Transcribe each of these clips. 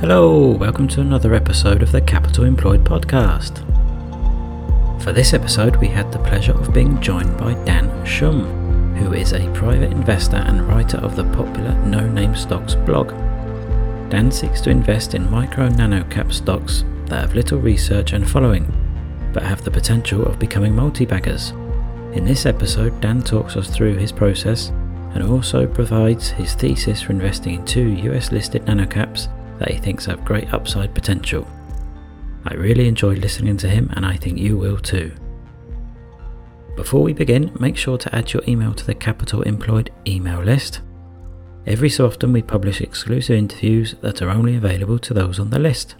Hello, welcome to another episode of the Capital Employed podcast. For this episode, we had the pleasure of being joined by Dan Shum, who is a private investor and writer of the popular No Name Stocks blog. Dan seeks to invest in micro nano cap stocks that have little research and following, but have the potential of becoming multi baggers. In this episode, Dan talks us through his process and also provides his thesis for investing in two US listed nanocaps that he thinks have great upside potential. I really enjoyed listening to him and I think you will too. Before we begin, make sure to add your email to the Capital Employed email list. Every so often, we publish exclusive interviews that are only available to those on the list.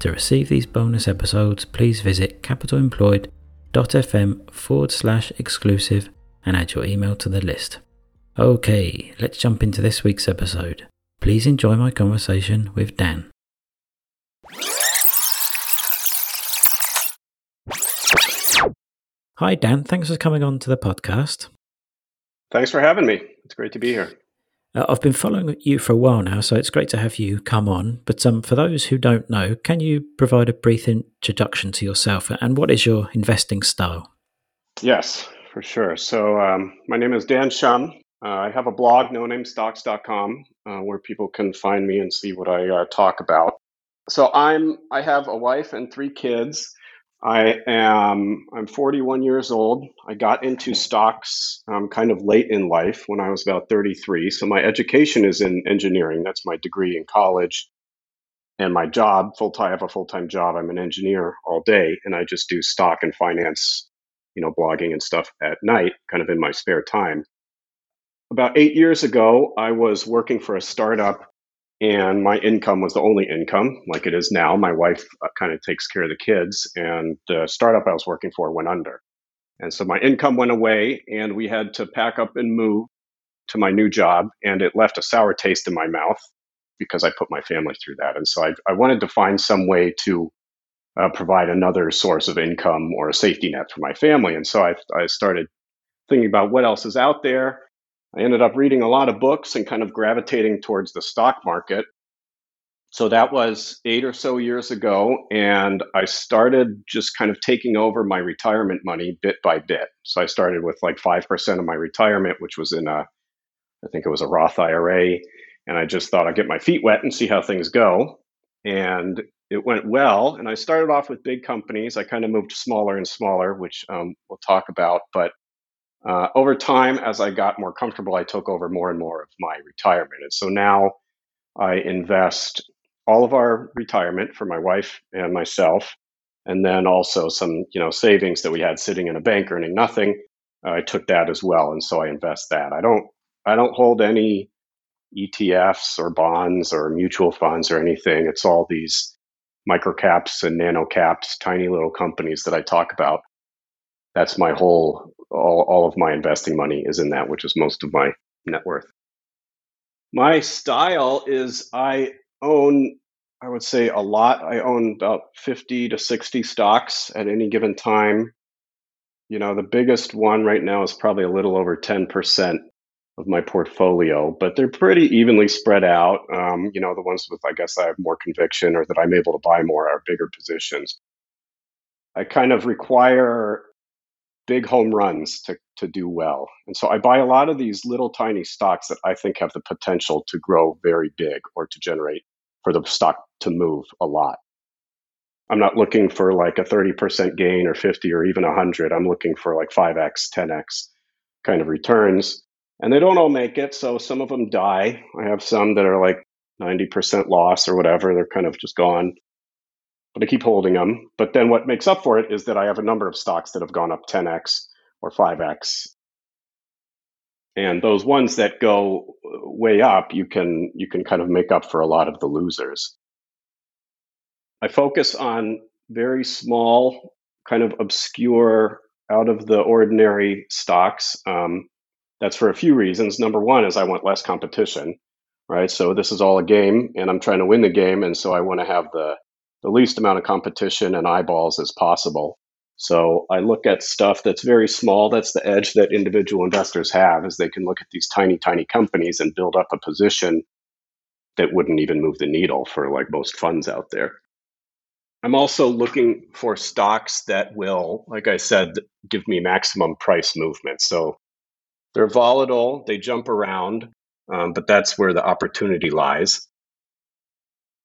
To receive these bonus episodes, please visit capitalemployed.fm forward slash exclusive and add your email to the list. Okay, let's jump into this week's episode. Please enjoy my conversation with Dan. Hi, Dan. Thanks for coming on to the podcast. Thanks for having me. It's great to be here. Uh, I've been following you for a while now, so it's great to have you come on. But um, for those who don't know, can you provide a brief introduction to yourself and what is your investing style? Yes, for sure. So, um, my name is Dan Shum. Uh, I have a blog, nonamestocks.com, uh, where people can find me and see what I uh, talk about. So, I'm I have a wife and three kids. I am I'm 41 years old. I got into stocks um, kind of late in life when I was about 33. So my education is in engineering. That's my degree in college. And my job, full time, I have a full time job. I'm an engineer all day, and I just do stock and finance, you know, blogging and stuff at night, kind of in my spare time. About eight years ago, I was working for a startup and my income was the only income like it is now. My wife uh, kind of takes care of the kids and the startup i was working for went under. And so my income went away and we had to pack up and move to my new job and it left a sour taste in my mouth because i put my family through that. And so i, I wanted to find some way to uh, provide another source of income or a safety net for my family. And so I, I started thinking about what else is out there I ended up reading a lot of books and kind of gravitating towards the stock market. So that was eight or so years ago. And I started just kind of taking over my retirement money bit by bit. So I started with like 5% of my retirement, which was in a, I think it was a Roth IRA. And I just thought I'd get my feet wet and see how things go. And it went well. And I started off with big companies. I kind of moved smaller and smaller, which um, we'll talk about. But uh, over time, as I got more comfortable, I took over more and more of my retirement. And so now I invest all of our retirement for my wife and myself, and then also some, you know, savings that we had sitting in a bank earning nothing. Uh, I took that as well, and so I invest that. I don't, I don't hold any ETFs or bonds or mutual funds or anything. It's all these microcaps and nano caps, tiny little companies that I talk about. That's my whole all, all of my investing money is in that, which is most of my net worth. My style is I own, I would say a lot. I own about 50 to 60 stocks at any given time. You know, the biggest one right now is probably a little over 10% of my portfolio, but they're pretty evenly spread out. Um, you know, the ones with, I guess, I have more conviction or that I'm able to buy more are bigger positions. I kind of require big home runs to, to do well. And so I buy a lot of these little tiny stocks that I think have the potential to grow very big or to generate for the stock to move a lot. I'm not looking for like a 30% gain or 50 or even 100. I'm looking for like 5x, 10x kind of returns. And they don't all make it. So some of them die. I have some that are like 90% loss or whatever. They're kind of just gone but I keep holding them. But then what makes up for it is that I have a number of stocks that have gone up 10x or 5x. And those ones that go way up, you can you can kind of make up for a lot of the losers. I focus on very small, kind of obscure, out of the ordinary stocks. Um, that's for a few reasons. Number one is I want less competition, right? So this is all a game, and I'm trying to win the game, and so I want to have the the least amount of competition and eyeballs as possible. So I look at stuff that's very small. That's the edge that individual investors have is they can look at these tiny, tiny companies and build up a position that wouldn't even move the needle for like most funds out there. I'm also looking for stocks that will, like I said, give me maximum price movement. So they're volatile, they jump around, um, but that's where the opportunity lies.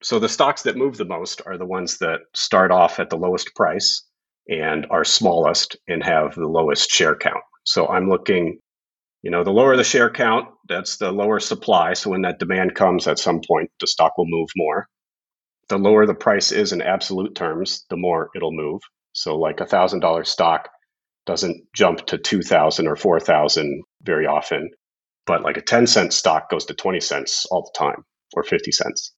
So the stocks that move the most are the ones that start off at the lowest price and are smallest and have the lowest share count. So I'm looking, you know, the lower the share count, that's the lower supply. So when that demand comes at some point, the stock will move more. The lower the price is in absolute terms, the more it'll move. So like a thousand dollar stock doesn't jump to 2000 or 4000 very often, but like a 10 cent stock goes to 20 cents all the time or 50 cents.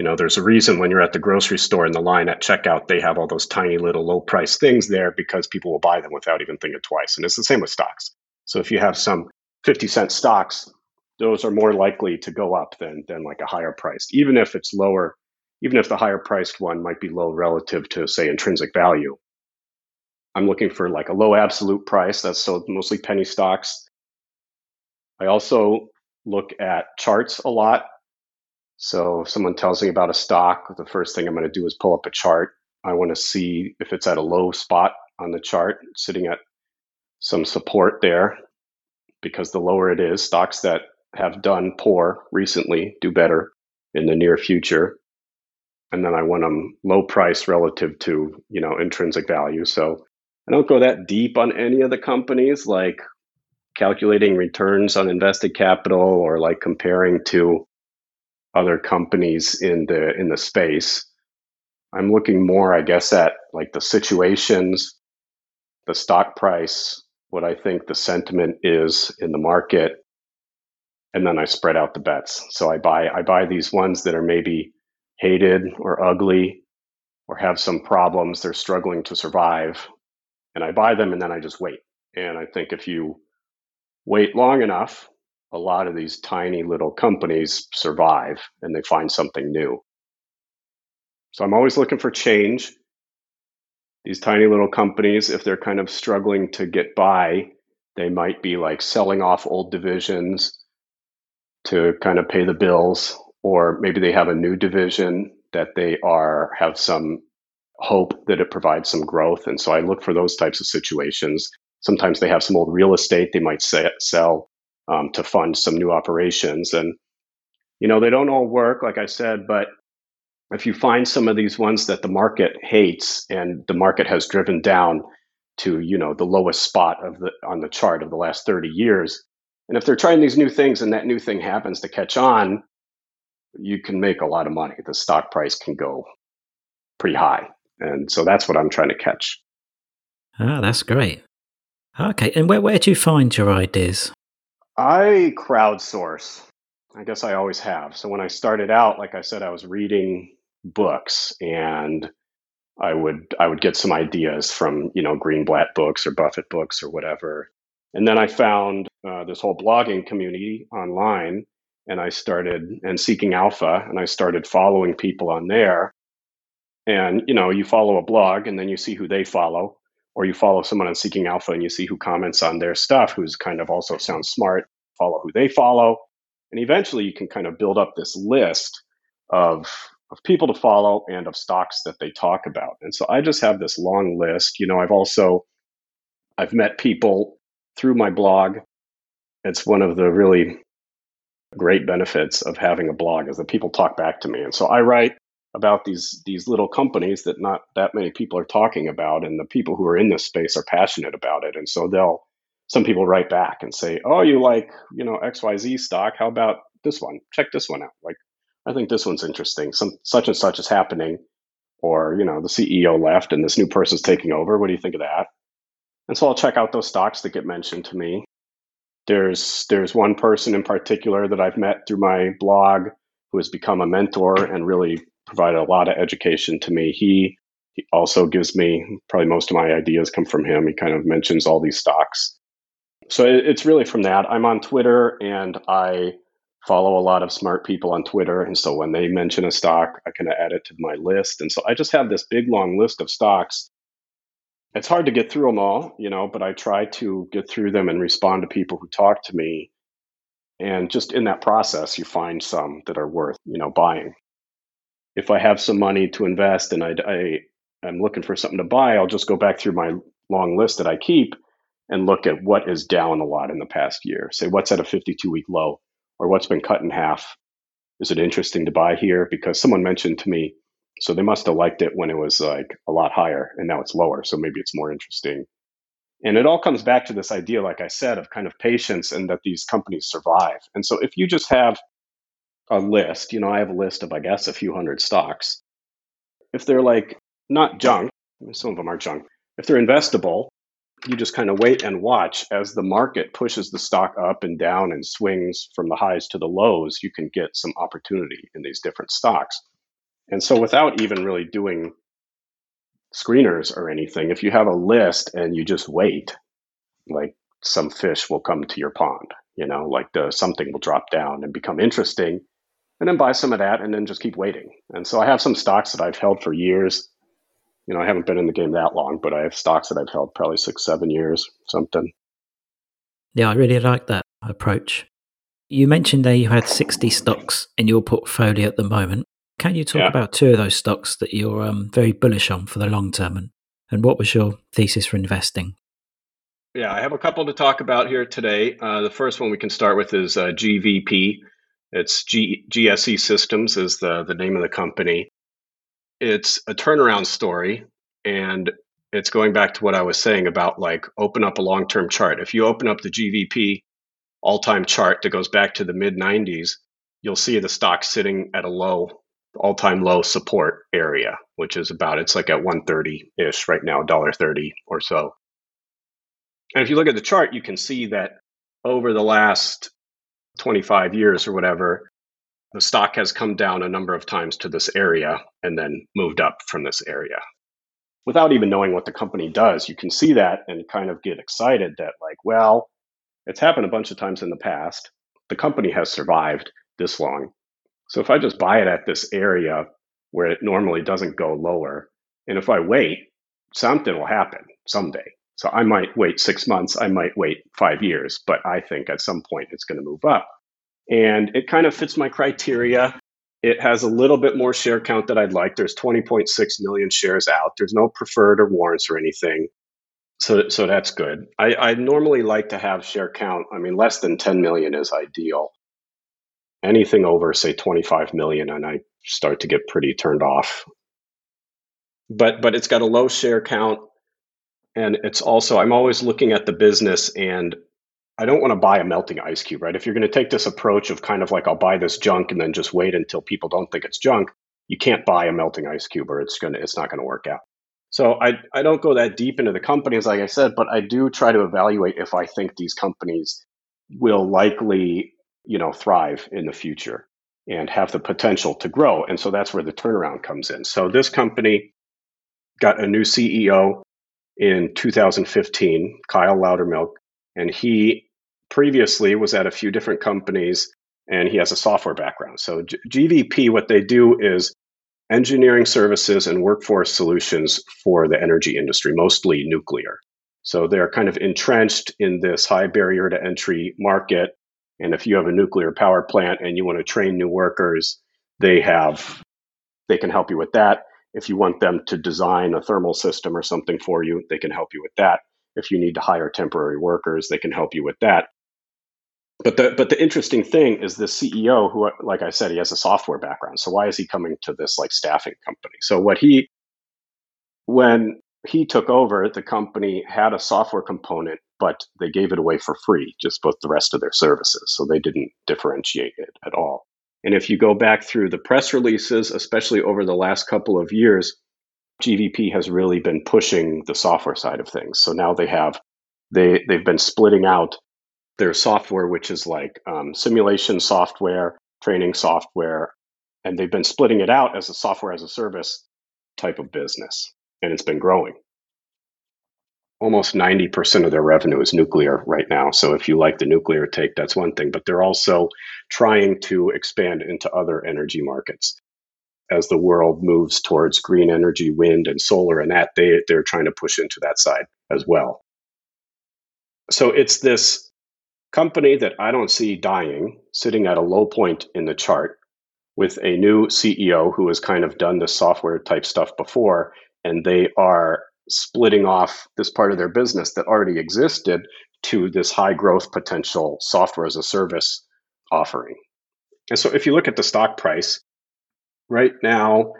You know, there's a reason when you're at the grocery store in the line at checkout, they have all those tiny little low price things there because people will buy them without even thinking twice. And it's the same with stocks. So if you have some 50 cent stocks, those are more likely to go up than, than like a higher priced, even if it's lower, even if the higher priced one might be low relative to, say, intrinsic value. I'm looking for like a low absolute price. That's so mostly penny stocks. I also look at charts a lot. So if someone tells me about a stock, the first thing I'm going to do is pull up a chart. I want to see if it's at a low spot on the chart, sitting at some support there, because the lower it is, stocks that have done poor recently do better in the near future. And then I want them low price relative to, you know, intrinsic value. So I don't go that deep on any of the companies, like calculating returns on invested capital or like comparing to other companies in the in the space. I'm looking more, I guess, at like the situations, the stock price, what I think the sentiment is in the market, and then I spread out the bets. So I buy I buy these ones that are maybe hated or ugly or have some problems, they're struggling to survive, and I buy them and then I just wait. And I think if you wait long enough, a lot of these tiny little companies survive and they find something new. So I'm always looking for change. These tiny little companies, if they're kind of struggling to get by, they might be like selling off old divisions to kind of pay the bills, or maybe they have a new division that they are have some hope that it provides some growth. And so I look for those types of situations. Sometimes they have some old real estate they might sell um, to fund some new operations. And, you know, they don't all work, like I said, but if you find some of these ones that the market hates and the market has driven down to, you know, the lowest spot of the on the chart of the last 30 years, and if they're trying these new things and that new thing happens to catch on, you can make a lot of money. The stock price can go pretty high. And so that's what I'm trying to catch. Ah, that's great. Okay, and where, where do you find your ideas? I crowdsource. I guess I always have. So when I started out, like I said, I was reading books and I would I would get some ideas from you know Greenblatt books or Buffett books or whatever, and then I found uh, this whole blogging community online, and I started and Seeking Alpha, and I started following people on there, and you know you follow a blog and then you see who they follow, or you follow someone on Seeking Alpha and you see who comments on their stuff, who's kind of also sounds smart, follow who they follow. And eventually you can kind of build up this list of, of people to follow and of stocks that they talk about. And so I just have this long list. You know, I've also I've met people through my blog. It's one of the really great benefits of having a blog is that people talk back to me. And so I write about these these little companies that not that many people are talking about and the people who are in this space are passionate about it. And so they'll some people write back and say oh you like you know xyz stock. How about this one? Check this one out. Like i think this one's interesting. Some such and such is happening. Or you know the ceo left and this new person's taking over. What do you think of that? And so i'll check out those stocks that get mentioned to me. There's there's one person in particular that i've met through my blog who has become a mentor and really provided a lot of education to me. He, he also gives me probably most of my ideas come from him. He kind of mentions all these stocks. So it, it's really from that. I'm on Twitter and I follow a lot of smart people on Twitter. And so when they mention a stock, I kind of add it to my list. And so I just have this big long list of stocks. It's hard to get through them all, you know, but I try to get through them and respond to people who talk to me And just in that process, you find some that are worth, you know, buying. If I have some money to invest and I, I I'm looking for something to buy, I'll just go back through my long list that I keep and look at what is down a lot in the past year. Say what's at a 52 week low or what's been cut in half. Is it interesting to buy here? Because someone mentioned to me, so they must have liked it when it was like a lot higher and now it's lower. So maybe it's more interesting. And it all comes back to this idea, like I said, of kind of patience and that these companies survive. And so if you just have a list, you know, I have a list of, I guess, a few hundred stocks. If they're like not junk, some of them are junk, if they're investable, you just kind of wait and watch as the market pushes the stock up and down and swings from the highs to the lows, you can get some opportunity in these different stocks. And so without even really doing screeners or anything, if you have a list and you just wait, like some fish will come to your pond, you know, like the something will drop down and become interesting, and then buy some of that and then just keep waiting. And so I have some stocks that I've held for years. You know, I haven't been in the game that long, but I have stocks that I've held probably six, seven years, something. Yeah, I really like that approach. You mentioned there you had 60 stocks in your portfolio at the moment. Can you talk yeah. about two of those stocks that you're um, very bullish on for the long term, and, and what was your thesis for investing? Yeah, I have a couple to talk about here today. Uh, the first one we can start with is uh, GVP. It's G- GSE Systems is the the name of the company. It's a turnaround story, and it's going back to what I was saying about like open up a long term chart. If you open up the GVP all time chart that goes back to the mid 90s, you'll see the stock sitting at a low all time low support area, which is about, it's like at 130 ish right now, $1.30 or so. And if you look at the chart, you can see that over the last 25 years or whatever, the stock has come down a number of times to this area and then moved up from this area. Without even knowing what the company does, you can see that and kind of get excited that, like, well, it's happened a bunch of times in the past. The company has survived this long. So if I just buy it at this area where it normally doesn't go lower, and if I wait, something will happen someday. So I might wait six months, I might wait five years, but I think at some point it's going to move up. And it kind of fits my criteria. It has a little bit more share count that I'd like. There's 20.6 million shares out. There's no preferred or warrants or anything. So, so that's good. I, I normally like to have share count. I mean, less than 10 million is ideal anything over say 25 million and i start to get pretty turned off but but it's got a low share count and it's also i'm always looking at the business and i don't want to buy a melting ice cube right if you're going to take this approach of kind of like i'll buy this junk and then just wait until people don't think it's junk you can't buy a melting ice cube or it's going to it's not going to work out so I, I don't go that deep into the companies like i said but i do try to evaluate if i think these companies will likely you know, thrive in the future and have the potential to grow. And so that's where the turnaround comes in. So this company got a new CEO in 2015, Kyle Loudermilk, and he previously was at a few different companies and he has a software background. So GVP, what they do is engineering services and workforce solutions for the energy industry, mostly nuclear. So they're kind of entrenched in this high barrier to entry market and if you have a nuclear power plant and you want to train new workers, they have they can help you with that. If you want them to design a thermal system or something for you, they can help you with that. If you need to hire temporary workers, they can help you with that. But the but the interesting thing is the CEO who like I said he has a software background. So why is he coming to this like staffing company? So what he when he took over, the company had a software component but they gave it away for free, just both the rest of their services. So they didn't differentiate it at all. And if you go back through the press releases, especially over the last couple of years, GVP has really been pushing the software side of things. So now they have they they've been splitting out their software, which is like um, simulation software, training software, and they've been splitting it out as a software as a service type of business, and it's been growing almost 90% of their revenue is nuclear right now. So if you like the nuclear take, that's one thing. But they're also trying to expand into other energy markets. As the world moves towards green energy, wind and solar, and that they, they're trying to push into that side as well. So it's this company that I don't see dying, sitting at a low point in the chart with a new CEO who has kind of done the software type stuff before, and they are splitting off this part of their business that already existed to this high growth potential software as a service offering. And so if you look at the stock price, right now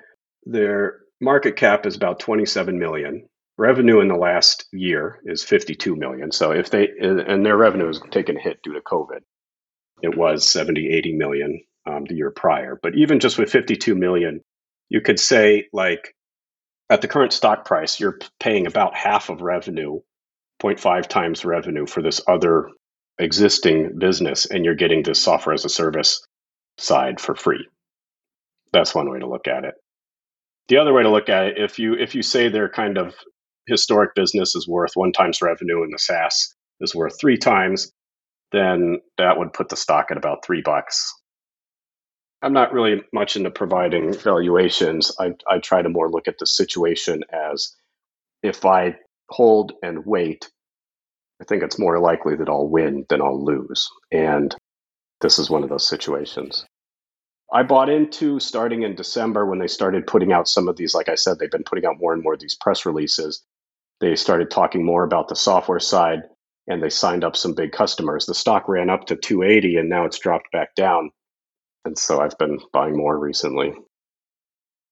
their market cap is about 27 million. Revenue in the last year is 52 million. So if they and their revenue has taken a hit due to COVID. It was 70, 80 million um, the year prior. But even just with 52 million, you could say like at the current stock price, you're paying about half of revenue, 0.5 times revenue for this other existing business, and you're getting this software as a service side for free. That's one way to look at it. The other way to look at it, if you if you say their kind of historic business is worth one times revenue and the SaaS is worth three times, then that would put the stock at about three bucks. I'm not really much into providing valuations. I, I try to more look at the situation as if I hold and wait, I think it's more likely that I'll win than I'll lose. And this is one of those situations. I bought into starting in December when they started putting out some of these, like I said, they've been putting out more and more of these press releases. They started talking more about the software side and they signed up some big customers. The stock ran up to 280 and now it's dropped back down. And so I've been buying more recently.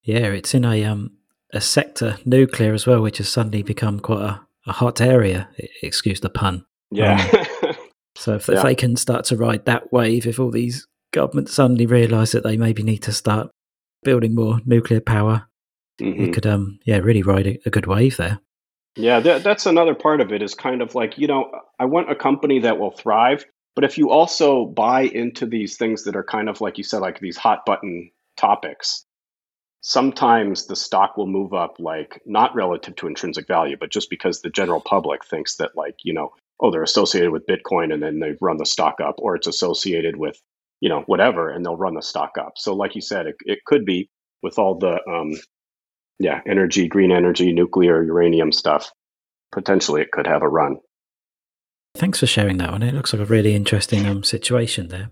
Yeah, it's in a um a sector, nuclear as well, which has suddenly become quite a, a hot area. Excuse the pun. Yeah. Um, so if, yeah. if they can start to ride that wave, if all these governments suddenly realise that they maybe need to start building more nuclear power, mm-hmm. it could, um, yeah, really ride a, a good wave there. Yeah, that, that's another part of it is kind of like, you know, I want a company that will thrive. But if you also buy into these things that are kind of like you said, like these hot button topics, sometimes the stock will move up like not relative to intrinsic value, but just because the general public thinks that like, you know, oh, they're associated with Bitcoin and then they run the stock up, or it's associated with you know, whatever, and they'll run the stock up. So, like you said, it, it could be with all the, um, yeah, energy, green energy, nuclear, uranium stuff. Potentially, it could have a run. Thanks for sharing that one. It looks like a really interesting um, situation there.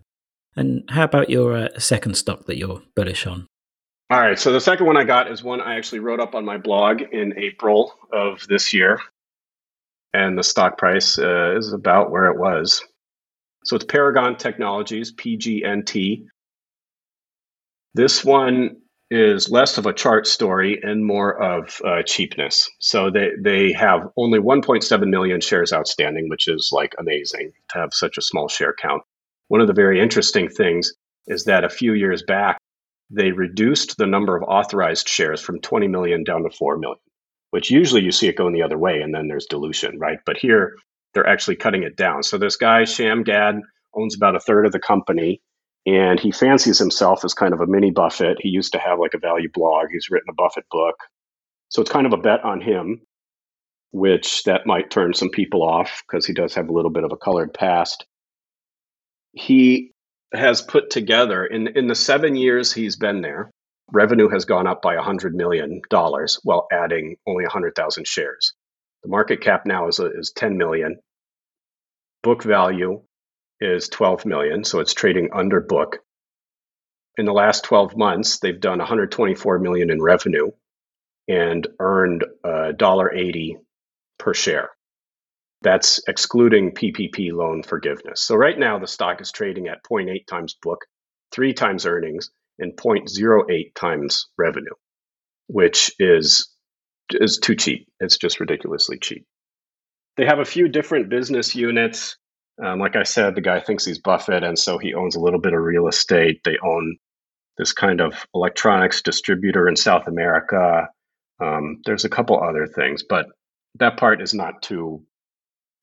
And how about your uh, second stock that you're bullish on? All right. So the second one I got is one I actually wrote up on my blog in April of this year. And the stock price uh, is about where it was so it's Paragon Technologies, PGNT. This one is less of a chart story and more of uh, cheapness. So they, they have only 1.7 million shares outstanding, which is like amazing to have such a small share count. One of the very interesting things is that a few years back, they reduced the number of authorized shares from 20 million down to 4 million, which usually you see it going the other way and then there's dilution, right? But here they're actually cutting it down. So this guy, Sham Gad, owns about a third of the company. And he fancies himself as kind of a mini Buffett. He used to have like a value blog. He's written a Buffett book. So it's kind of a bet on him, which that might turn some people off because he does have a little bit of a colored past. He has put together in in the 7 years he's been there, revenue has gone up by 100 million dollars while adding only 100,000 shares. The market cap now is is 10 million book value is 12 million, so it's trading under book. In the last 12 months, they've done 124 million in revenue and earned uh, $1.80 per share. That's excluding PPP loan forgiveness. So right now the stock is trading at 0.8 times book, 3 times earnings and 0.08 times revenue, which is is too cheap. It's just ridiculously cheap. They have a few different business units. Um, like I said, the guy thinks he's Buffett, and so he owns a little bit of real estate. They own this kind of electronics distributor in South America. Um, there's a couple other things, but that part is not too.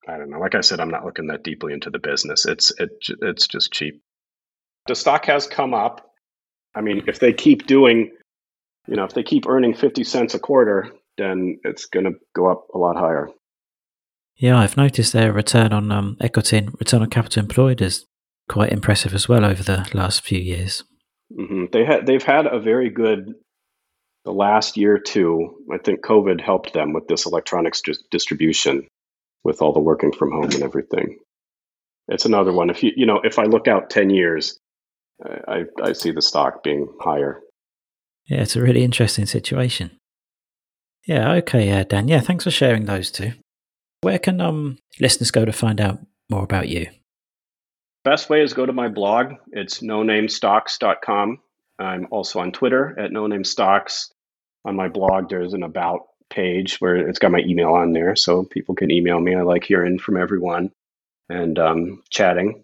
I don't know. Like I said, I'm not looking that deeply into the business. It's it it's just cheap. The stock has come up. I mean, if they keep doing, you know, if they keep earning 50 cents a quarter, then it's going to go up a lot higher. Yeah, I've noticed their return on um, equity and return on capital employed is quite impressive as well over the last few years. Mm-hmm. They had they've had a very good the last year too. I think COVID helped them with this electronics distribution, with all the working from home and everything. it's another one. If you you know, if I look out ten years, I I see the stock being higher. Yeah, it's a really interesting situation. Yeah, okay, uh, Dan. Yeah, thanks for sharing those two. Where can um listeners go to find out more about you? Best way is go to my blog. It's no name nonamestocks.com. I'm also on Twitter at nonamestocks. On my blog, there's an about page where it's got my email on there, so people can email me. I like hearing from everyone and um, chatting.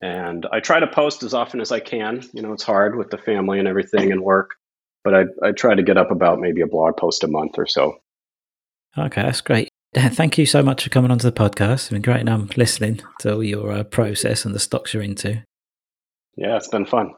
And I try to post as often as I can. You know, it's hard with the family and everything and work, but I, I try to get up about maybe a blog post a month or so. Okay, that's great. Thank you so much for coming onto the podcast. It's been great and I'm listening to your uh, process and the stocks you're into. Yeah, it's been fun.